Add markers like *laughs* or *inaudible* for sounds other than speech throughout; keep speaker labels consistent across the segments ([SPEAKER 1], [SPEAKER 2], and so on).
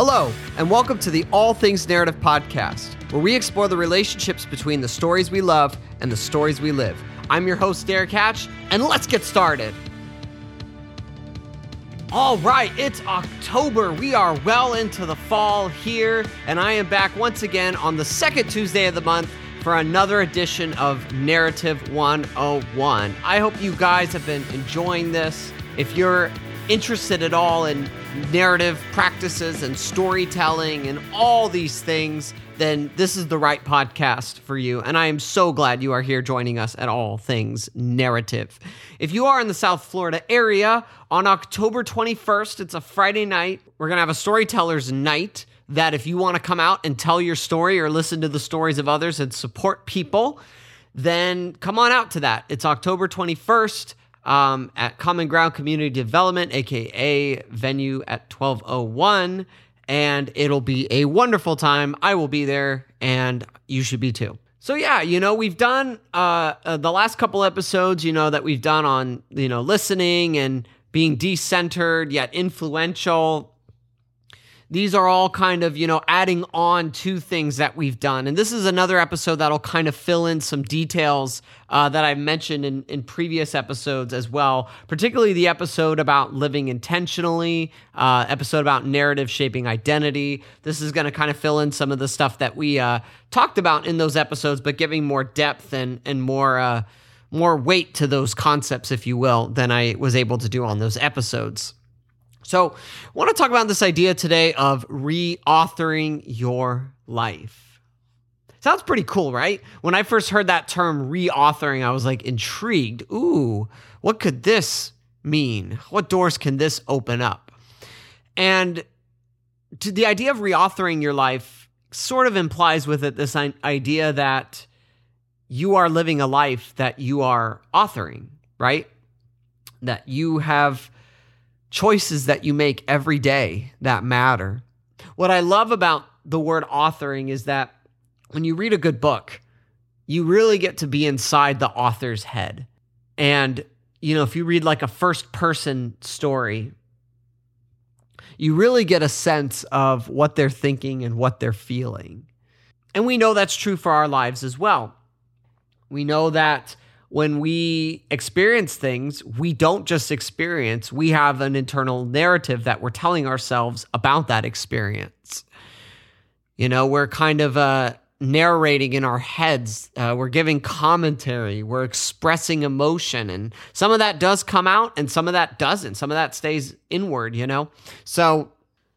[SPEAKER 1] Hello, and welcome to the All Things Narrative Podcast, where we explore the relationships between the stories we love and the stories we live. I'm your host, Derrick Hatch, and let's get started. All right, it's October. We are well into the fall here, and I am back once again on the second Tuesday of the month for another edition of Narrative 101. I hope you guys have been enjoying this. If you're interested at all in narrative practices and storytelling and all these things, then this is the right podcast for you. And I am so glad you are here joining us at All Things Narrative. If you are in the South Florida area, on October 21st, it's a Friday night, we're going to have a storyteller's night. That if you want to come out and tell your story or listen to the stories of others and support people, then come on out to that. It's October 21st um, at Common Ground Community Development, aka venue at 1201. And it'll be a wonderful time. I will be there, and you should be too. So yeah, you know, we've done uh, uh, the last couple episodes, you know, that we've done on, you know, listening and being decentered yet influential these are all kind of, you know, adding on to things that we've done. And this is another episode that'll kind of fill in some details uh, that I've mentioned in, in previous episodes as well, particularly the episode about living intentionally, uh, episode about narrative shaping identity. This is going to kind of fill in some of the stuff that we uh, talked about in those episodes, but giving more depth and, and more uh, more weight to those concepts, if you will, than I was able to do on those episodes. So, I want to talk about this idea today of reauthoring your life. Sounds pretty cool, right? When I first heard that term reauthoring, I was like intrigued. Ooh, what could this mean? What doors can this open up? And the idea of reauthoring your life sort of implies with it this idea that you are living a life that you are authoring, right? That you have choices that you make every day that matter. What I love about the word authoring is that when you read a good book, you really get to be inside the author's head. And, you know, if you read like a first person story, you really get a sense of what they're thinking and what they're feeling. And we know that's true for our lives as well. We know that when we experience things, we don't just experience, we have an internal narrative that we're telling ourselves about that experience. You know, we're kind of uh, narrating in our heads, uh, we're giving commentary, we're expressing emotion, and some of that does come out and some of that doesn't. Some of that stays inward, you know? So,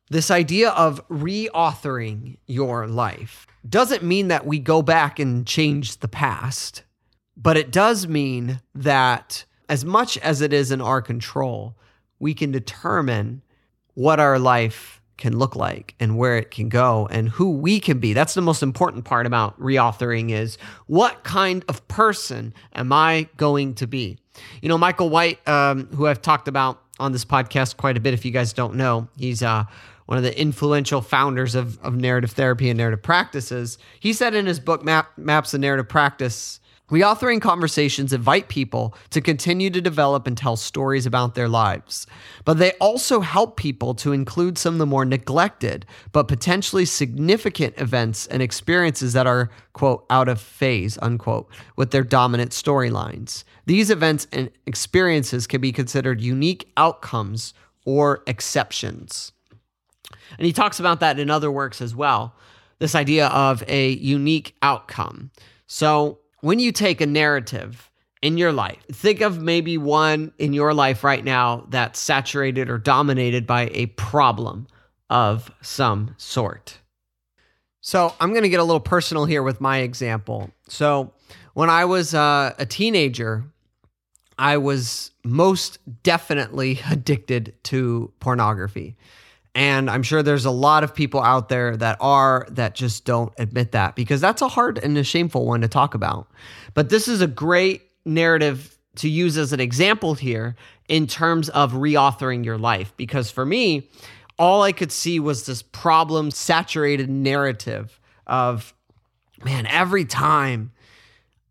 [SPEAKER 1] this idea of reauthoring your life doesn't mean that we go back and change the past but it does mean that as much as it is in our control, we can determine what our life can look like and where it can go and who we can be. That's the most important part about reauthoring is what kind of person am I going to be? You know, Michael White, um, who I've talked about on this podcast quite a bit, if you guys don't know, he's uh, one of the influential founders of, of narrative therapy and narrative practices. He said in his book, Map, Maps of Narrative Practice, Reauthoring conversations invite people to continue to develop and tell stories about their lives, but they also help people to include some of the more neglected but potentially significant events and experiences that are, quote, out of phase, unquote, with their dominant storylines. These events and experiences can be considered unique outcomes or exceptions. And he talks about that in other works as well this idea of a unique outcome. So, when you take a narrative in your life, think of maybe one in your life right now that's saturated or dominated by a problem of some sort. So I'm going to get a little personal here with my example. So when I was uh, a teenager, I was most definitely *laughs* addicted to pornography. And I'm sure there's a lot of people out there that are that just don't admit that because that's a hard and a shameful one to talk about. But this is a great narrative to use as an example here in terms of reauthoring your life. Because for me, all I could see was this problem saturated narrative of, man, every time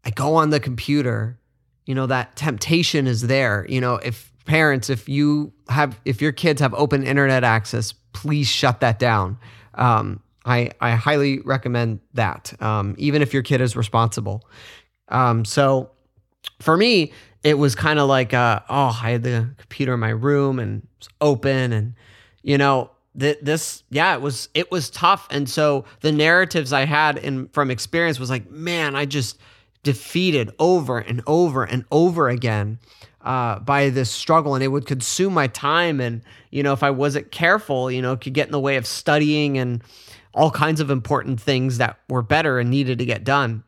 [SPEAKER 1] I go on the computer, you know, that temptation is there. You know, if parents, if you have, if your kids have open internet access, please shut that down. Um, I, I highly recommend that, um, even if your kid is responsible. Um, so for me, it was kind of like, uh, oh, I had the computer in my room and it's open, and you know, th- this, yeah, it was it was tough. And so the narratives I had in from experience was like, man, I just defeated over and over and over again uh, by this struggle, and it would consume my time. And you know, if I wasn't careful, you know, could get in the way of studying and all kinds of important things that were better and needed to get done.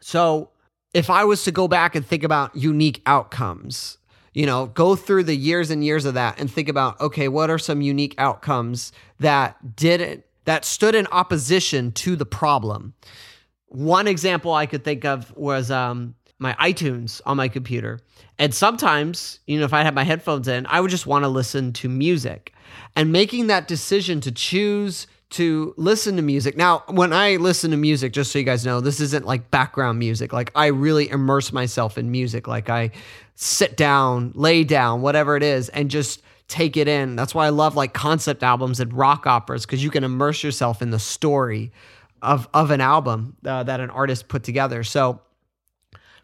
[SPEAKER 1] So if I was to go back and think about unique outcomes, you know, go through the years and years of that and think about, okay, what are some unique outcomes that didn't, that stood in opposition to the problem? One example I could think of was um, my iTunes on my computer. And sometimes, you know, if I had my headphones in, I would just want to listen to music. And making that decision to choose to listen to music. Now, when I listen to music, just so you guys know, this isn't like background music. Like I really immerse myself in music. Like I sit down, lay down, whatever it is, and just take it in. That's why I love like concept albums and rock operas because you can immerse yourself in the story of of an album uh, that an artist put together. So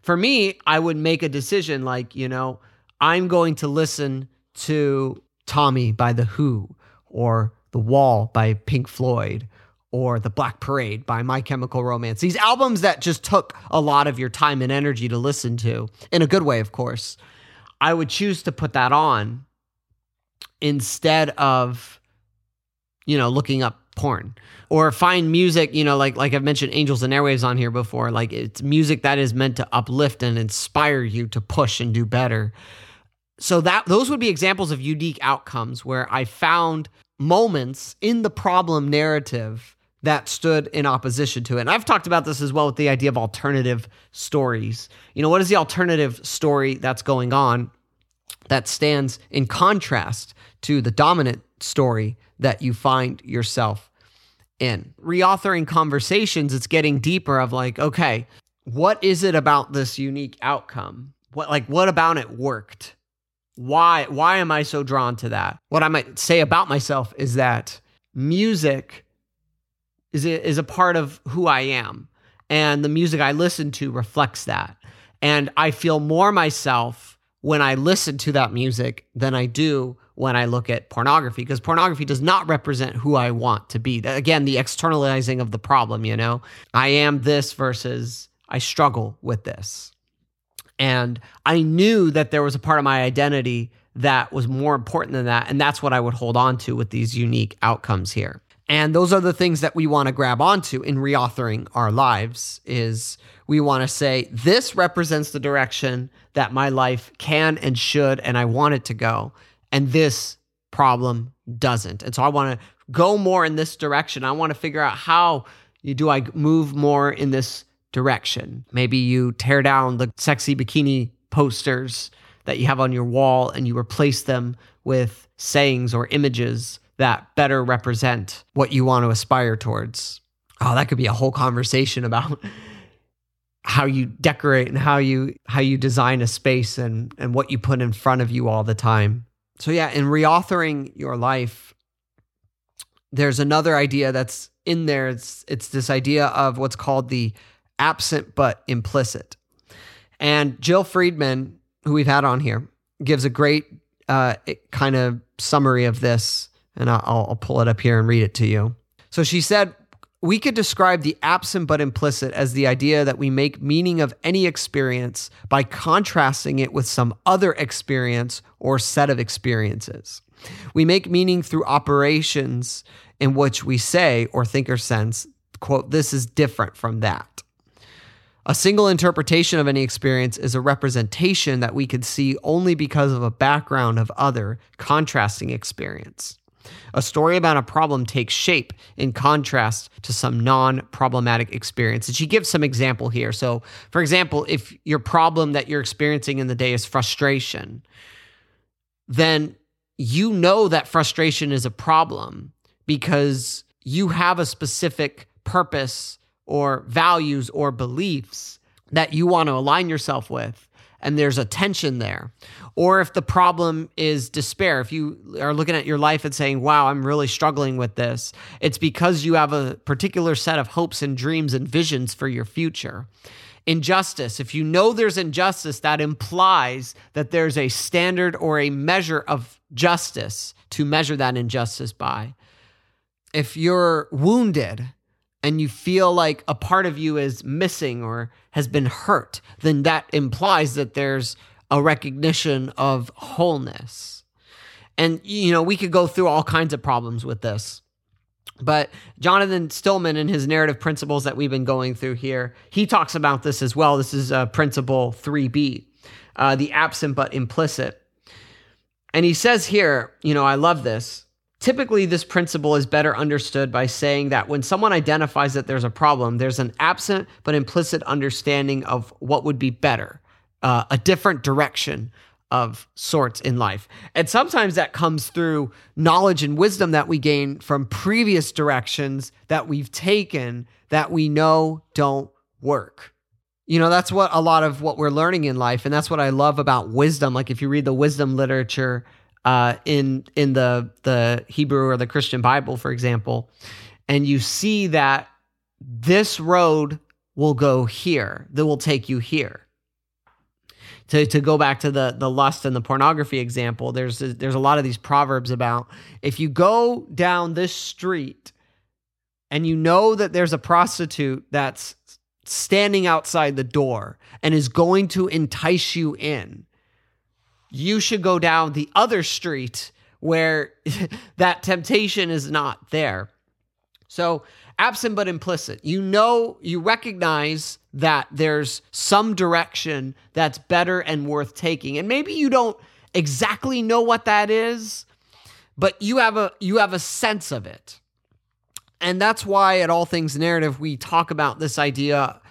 [SPEAKER 1] for me, I would make a decision like, you know, I'm going to listen to Tommy by The Who or the Wall by Pink Floyd or The Black Parade by My Chemical Romance. These albums that just took a lot of your time and energy to listen to, in a good way, of course. I would choose to put that on instead of, you know, looking up porn or find music, you know, like like I've mentioned Angels and Airwaves on here before, like it's music that is meant to uplift and inspire you to push and do better. So that those would be examples of unique outcomes where I found moments in the problem narrative that stood in opposition to it. And I've talked about this as well with the idea of alternative stories. You know, what is the alternative story that's going on that stands in contrast to the dominant story that you find yourself in? Reauthoring conversations, it's getting deeper of like, okay, what is it about this unique outcome? What like what about it worked? why why am I so drawn to that? What I might say about myself is that music is a, is a part of who I am, and the music I listen to reflects that. And I feel more myself when I listen to that music than I do when I look at pornography because pornography does not represent who I want to be. Again, the externalizing of the problem, you know? I am this versus I struggle with this. And I knew that there was a part of my identity that was more important than that. And that's what I would hold on to with these unique outcomes here. And those are the things that we want to grab onto in reauthoring our lives is we want to say this represents the direction that my life can and should and I want it to go and this problem doesn't. And so I want to go more in this direction. I want to figure out how do I move more in this direction. Maybe you tear down the sexy bikini posters that you have on your wall and you replace them with sayings or images that better represent what you want to aspire towards. Oh, that could be a whole conversation about *laughs* how you decorate and how you how you design a space and and what you put in front of you all the time. So yeah, in reauthoring your life, there's another idea that's in there. It's it's this idea of what's called the absent but implicit. And Jill Freedman, who we've had on here, gives a great uh, kind of summary of this. And I'll, I'll pull it up here and read it to you. So she said, we could describe the absent but implicit as the idea that we make meaning of any experience by contrasting it with some other experience or set of experiences. We make meaning through operations in which we say or think or sense, quote, this is different from that. A single interpretation of any experience is a representation that we can see only because of a background of other contrasting experience. A story about a problem takes shape in contrast to some non problematic experience. And she gives some example here. So, for example, if your problem that you're experiencing in the day is frustration, then you know that frustration is a problem because you have a specific purpose or values or beliefs that you want to align yourself with. And there's a tension there. Or if the problem is despair, if you are looking at your life and saying, wow, I'm really struggling with this, it's because you have a particular set of hopes and dreams and visions for your future. Injustice, if you know there's injustice, that implies that there's a standard or a measure of justice to measure that injustice by. If you're wounded, and you feel like a part of you is missing or has been hurt, then that implies that there's a recognition of wholeness. And, you know, we could go through all kinds of problems with this. But Jonathan Stillman, in his narrative principles that we've been going through here, he talks about this as well. This is uh, principle 3B, uh, the absent but implicit. And he says here, you know, I love this. Typically, this principle is better understood by saying that when someone identifies that there's a problem, there's an absent but implicit understanding of what would be better, uh, a different direction of sorts in life. And sometimes that comes through knowledge and wisdom that we gain from previous directions that we've taken that we know don't work. You know, that's what a lot of what we're learning in life. And that's what I love about wisdom. Like if you read the wisdom literature, uh, in in the the Hebrew or the Christian Bible, for example, and you see that this road will go here, that will take you here. To, to go back to the the lust and the pornography example, there's there's a lot of these proverbs about if you go down this street and you know that there's a prostitute that's standing outside the door and is going to entice you in, you should go down the other street where *laughs* that temptation is not there. So, absent but implicit, you know, you recognize that there's some direction that's better and worth taking. And maybe you don't exactly know what that is, but you have a you have a sense of it. And that's why at all things narrative we talk about this idea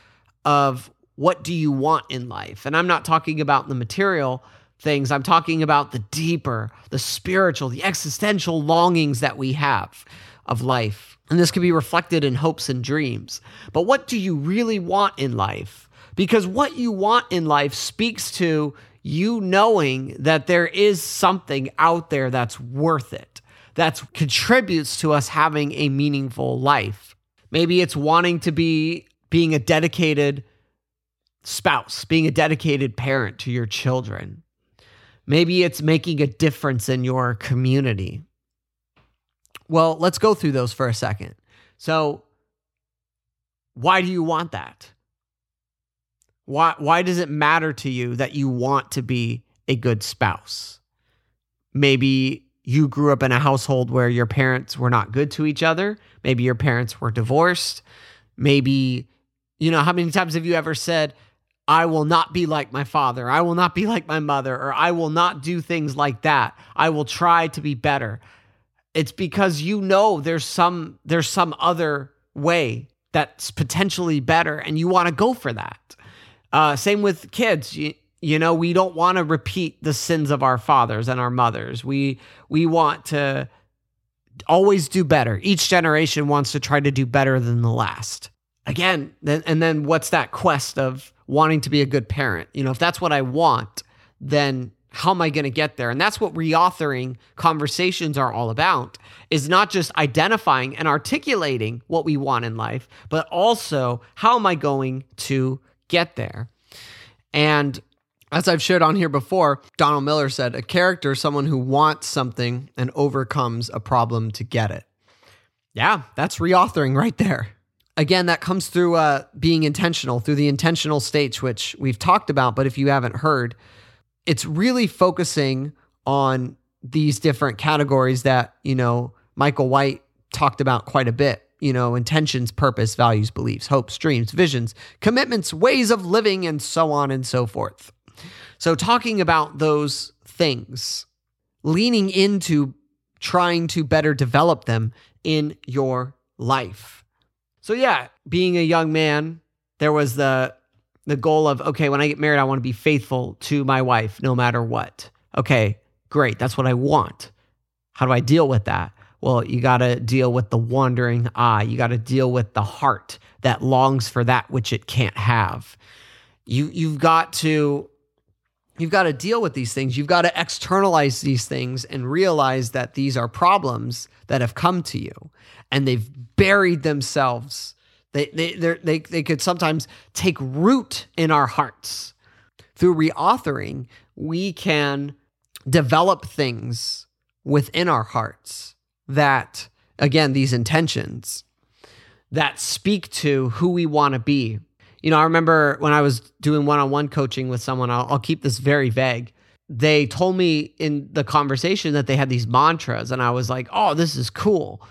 [SPEAKER 1] of what do you want in life? And I'm not talking about the material, things. I'm talking about the deeper, the spiritual, the existential longings that we have of life. And this can be reflected in hopes and dreams. But what do you really want in life? Because what you want in life speaks to you knowing that there is something out there that's worth it, that contributes to us having a meaningful life. Maybe it's wanting to be being a dedicated spouse, being a dedicated parent to your children. Maybe it's making a difference in your community. Well, let's go through those for a second. So, why do you want that? Why, why does it matter to you that you want to be a good spouse? Maybe you grew up in a household where your parents were not good to each other. Maybe your parents were divorced. Maybe, you know, how many times have you ever said, I will not be like my father. I will not be like my mother, or I will not do things like that. I will try to be better. It's because you know there's some there's some other way that's potentially better, and you want to go for that. Uh, same with kids. You, you know, we don't want to repeat the sins of our fathers and our mothers. We we want to always do better. Each generation wants to try to do better than the last. Again, then and then what's that quest of wanting to be a good parent. You know, if that's what I want, then how am I going to get there? And that's what reauthoring conversations are all about is not just identifying and articulating what we want in life, but also how am I going to get there? And as I've shared on here before, Donald Miller said, a character is someone who wants something and overcomes a problem to get it. Yeah, that's reauthoring right there again, that comes through uh, being intentional, through the intentional states, which we've talked about. But if you haven't heard, it's really focusing on these different categories that, you know, Michael White talked about quite a bit. You know, intentions, purpose, values, beliefs, hopes, dreams, visions, commitments, ways of living, and so on and so forth. So, talking about those things, leaning into trying to better develop them in your life. So yeah, being a young man, there was the the goal of okay, when I get married, I want to be faithful to my wife no matter what. Okay, great. That's what I want. How do I deal with that? Well, you got to deal with the wandering eye. You got to deal with the heart that longs for that which it can't have. You you've got to You've got to deal with these things. You've got to externalize these things and realize that these are problems that have come to you and they've buried themselves. They, they, they, they could sometimes take root in our hearts. Through reauthoring, we can develop things within our hearts that, again, these intentions that speak to who we want to be you know, I remember when I was doing one on one coaching with someone, I'll, I'll, keep this very vague. They told me in the conversation that they had these mantras, and I was like, oh, this is cool.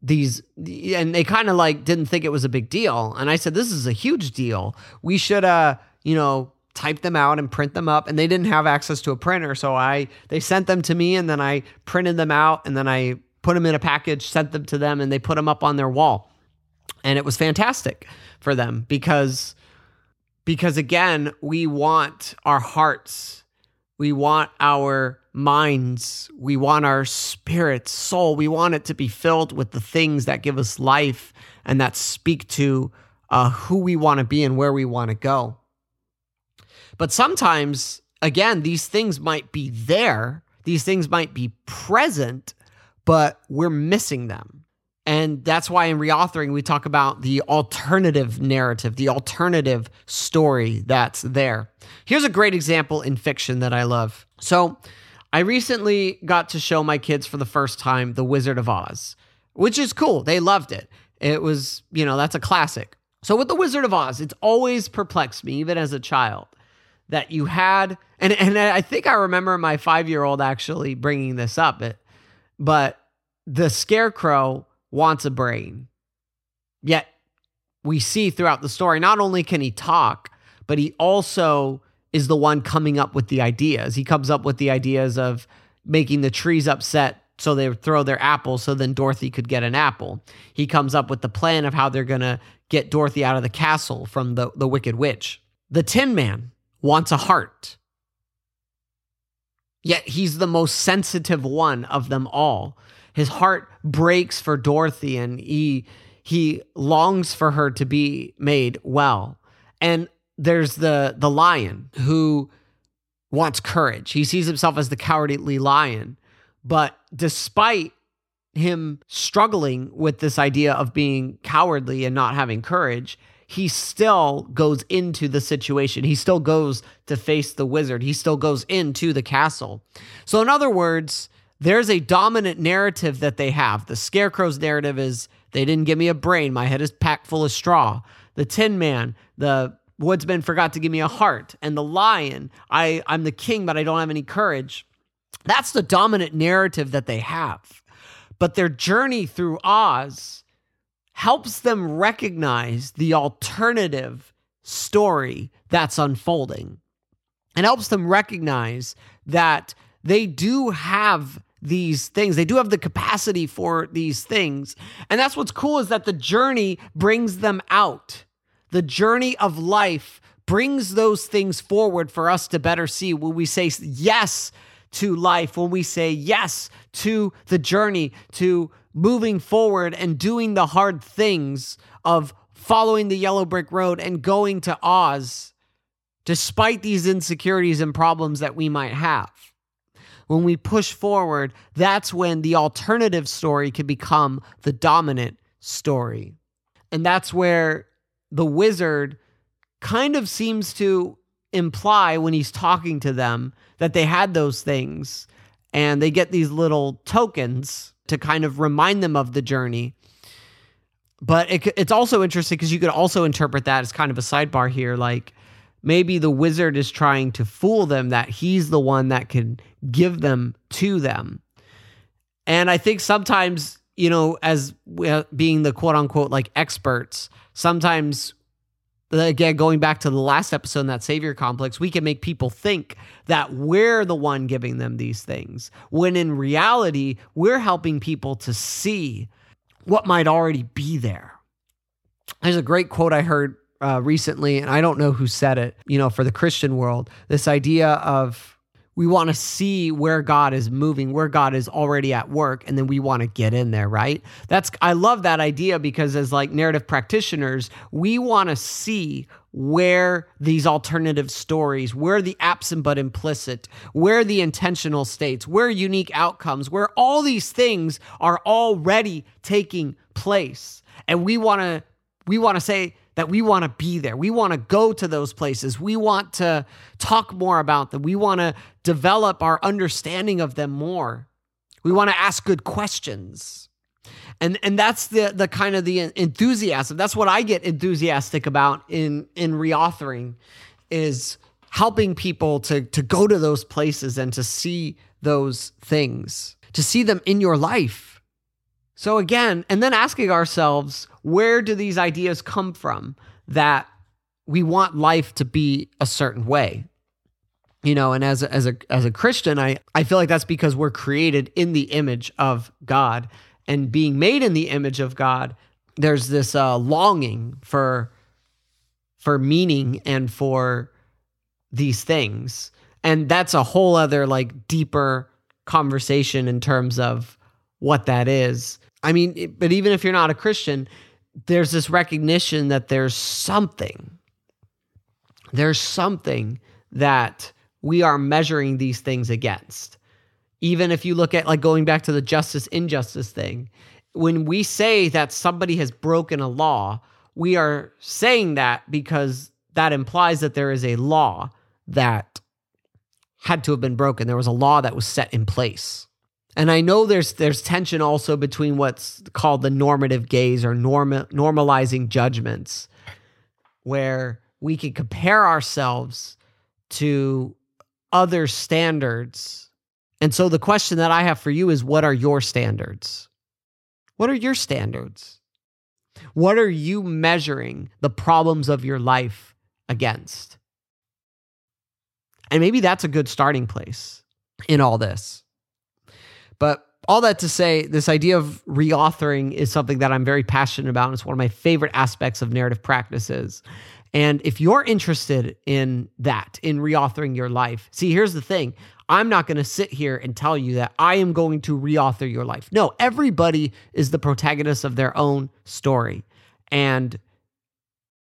[SPEAKER 1] These, and they kind of like didn't think it was a big deal. And I said, this is a huge deal. We should, uh, you know, type them out and print them up. And they didn't have access to a printer. So I, they sent them to me, and then I printed them out, and then I put them in a package, sent them to them, and they put them up on their wall. And it was fantastic for them because because again, we want our hearts, we want our minds, we want our spirit, soul, we want it to be filled with the things that give us life and that speak to uh, who we want to be and where we want to go. But sometimes, again, these things might be there, these things might be present, but we're missing them. And that's why in reauthoring, we talk about the alternative narrative, the alternative story that's there. Here's a great example in fiction that I love. So, I recently got to show my kids for the first time The Wizard of Oz, which is cool. They loved it. It was, you know, that's a classic. So, with The Wizard of Oz, it's always perplexed me, even as a child, that you had, and, and I think I remember my five year old actually bringing this up, but, but the scarecrow wants a brain. Yet we see throughout the story, not only can he talk, but he also is the one coming up with the ideas. He comes up with the ideas of making the trees upset so they would throw their apples so then Dorothy could get an apple. He comes up with the plan of how they're going to get Dorothy out of the castle from the, the Wicked Witch. The Tin Man wants a heart. Yet he's the most sensitive one of them all his heart breaks for Dorothy and he he longs for her to be made well. And there's the the lion who wants courage. He sees himself as the cowardly lion. But despite him struggling with this idea of being cowardly and not having courage, he still goes into the situation. He still goes to face the wizard. He still goes into the castle. So, in other words, there's a dominant narrative that they have. The Scarecrow's narrative is they didn't give me a brain, my head is packed full of straw. The Tin Man, the woodsman forgot to give me a heart, and the lion, I, I'm the king, but I don't have any courage. That's the dominant narrative that they have. But their journey through Oz helps them recognize the alternative story that's unfolding and helps them recognize that they do have these things. They do have the capacity for these things. And that's what's cool is that the journey brings them out. The journey of life brings those things forward for us to better see when we say yes to life, when we say yes to the journey, to moving forward and doing the hard things of following the yellow brick road and going to Oz, despite these insecurities and problems that we might have when we push forward, that's when the alternative story can become the dominant story. And that's where the wizard kind of seems to imply when he's talking to them that they had those things and they get these little tokens to kind of remind them of the journey. But it, it's also interesting because you could also interpret that as kind of a sidebar here. Like, maybe the wizard is trying to fool them that he's the one that can give them to them. And I think sometimes, you know, as uh, being the quote unquote like experts, sometimes again going back to the last episode in that savior complex we can make people think that we're the one giving them these things when in reality we're helping people to see what might already be there there's a great quote i heard uh, recently, and I don't know who said it, you know, for the Christian world, this idea of we want to see where God is moving, where God is already at work, and then we want to get in there, right? That's I love that idea because as like narrative practitioners, we want to see where these alternative stories, where the absent but implicit, where the intentional states, where unique outcomes, where all these things are already taking place. And we want to we want to say that we want to be there. We want to go to those places. We want to talk more about them. We want to develop our understanding of them more. We want to ask good questions. And and that's the the kind of the enthusiasm. That's what I get enthusiastic about in in reauthoring is helping people to to go to those places and to see those things, to see them in your life. So again, and then asking ourselves, where do these ideas come from that we want life to be a certain way? you know and as a, as a as a christian i i feel like that's because we're created in the image of god. And being made in the image of god there's this uh, longing for for meaning and for these things. And that's a whole other like deeper conversation in terms of what that is i mean but even if you're not a christian there's this recognition that there's something there's something that we are measuring these things against. Even if you look at like going back to the justice injustice thing, when we say that somebody has broken a law, we are saying that because that implies that there is a law that had to have been broken. There was a law that was set in place. And I know there's there's tension also between what's called the normative gaze or norm, normalizing judgments, where we can compare ourselves to other standards. And so the question that I have for you is what are your standards? What are your standards? What are you measuring the problems of your life against? And maybe that's a good starting place in all this. But all that to say, this idea of reauthoring is something that I'm very passionate about. And it's one of my favorite aspects of narrative practices. And if you're interested in that, in reauthoring your life, see, here's the thing I'm not going to sit here and tell you that I am going to reauthor your life. No, everybody is the protagonist of their own story. And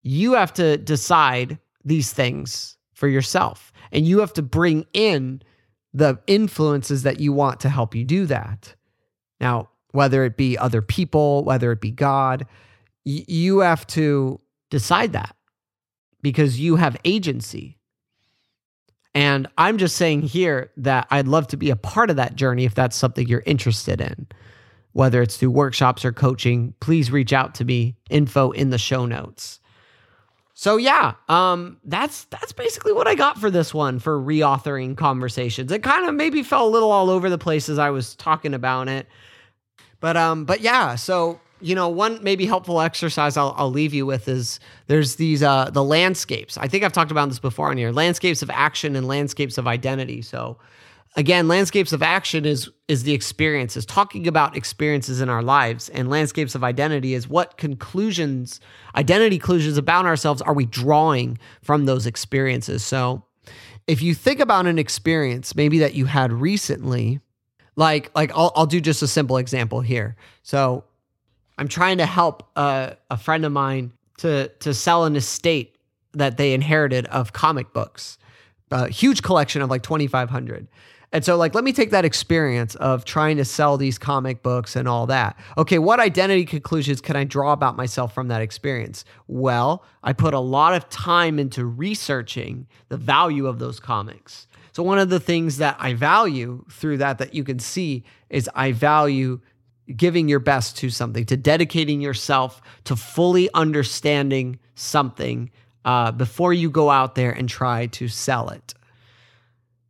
[SPEAKER 1] you have to decide these things for yourself. And you have to bring in the influences that you want to help you do that. Now, whether it be other people, whether it be God, y- you have to decide that because you have agency. And I'm just saying here that I'd love to be a part of that journey if that's something you're interested in. Whether it's through workshops or coaching, please reach out to me. Info in the show notes. So yeah, um, that's that's basically what I got for this one for reauthoring conversations. It kind of maybe fell a little all over the place as I was talking about it, but um, but yeah. So you know, one maybe helpful exercise I'll, I'll leave you with is there's these uh, the landscapes. I think I've talked about this before on here. Landscapes of action and landscapes of identity. So again, landscapes of action is is the experiences, talking about experiences in our lives, and landscapes of identity is what conclusions, identity conclusions about ourselves are we drawing from those experiences. So if you think about an experience maybe that you had recently, like like I'll I'll do just a simple example here. So I'm trying to help a friend of mine to to sell an estate that they inherited of comic books, a huge collection of like 2,500. And so, like, let me take that experience of trying to sell these comic books and all that. Okay, what identity conclusions can I draw about myself from that experience? Well, I put a lot of time into researching the value of those comics. So, one of the things that I value through that, that you can see, is I value giving your best to something, to dedicating yourself to fully understanding something uh, before you go out there and try to sell it.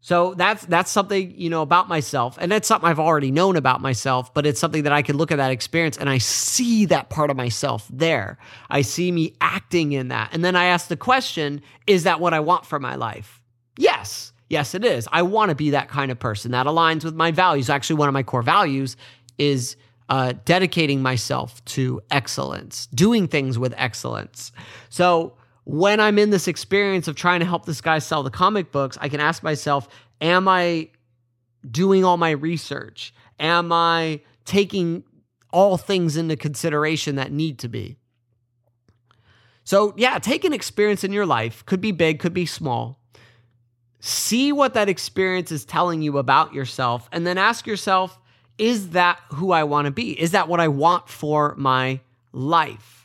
[SPEAKER 1] So that's that's something you know about myself, and that's something I've already known about myself. But it's something that I can look at that experience and I see that part of myself there. I see me acting in that, and then I ask the question: Is that what I want for my life? Yes, yes, it is. I want to be that kind of person that aligns with my values. Actually, one of my core values is uh, dedicating myself to excellence, doing things with excellence. So when I'm in this experience of trying to help this guy sell the comic books, I can ask myself, am I doing all my research? Am I taking all things into consideration that need to be? So, yeah, take an experience in your life, could be big, could be small. See what that experience is telling you about yourself, and then ask yourself, is that who I want to be? Is that what I want for my life?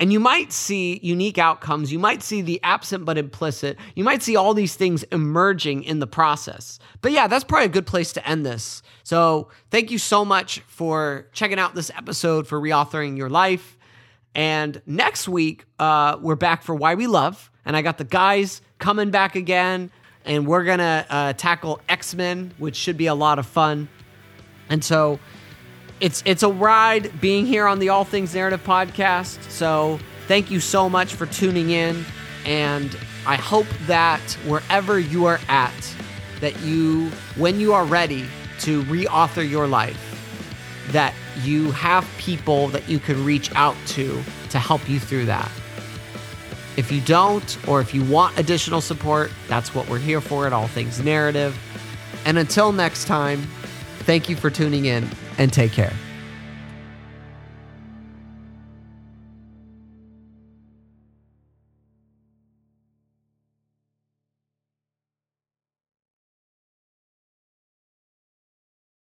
[SPEAKER 1] And you might see unique outcomes. You might see the absent but implicit. You might see all these things emerging in the process. But yeah, that's probably a good place to end this. So thank you so much for checking out this episode for reauthoring your life. And next week, uh, we're back for Why We Love. And I got the guys coming back again. And we're going to uh, tackle X Men, which should be a lot of fun. And so it's it's a ride being here on the All Things Narrative podcast. So thank you so much for tuning in, and I hope that wherever you are at, that you, when you are ready to reauthor your life, that you have people that you can reach out to to help you through that. If you don't, or if you want additional support, that's what we're here for at All Things Narrative. And until next time, thank you for tuning in and take care.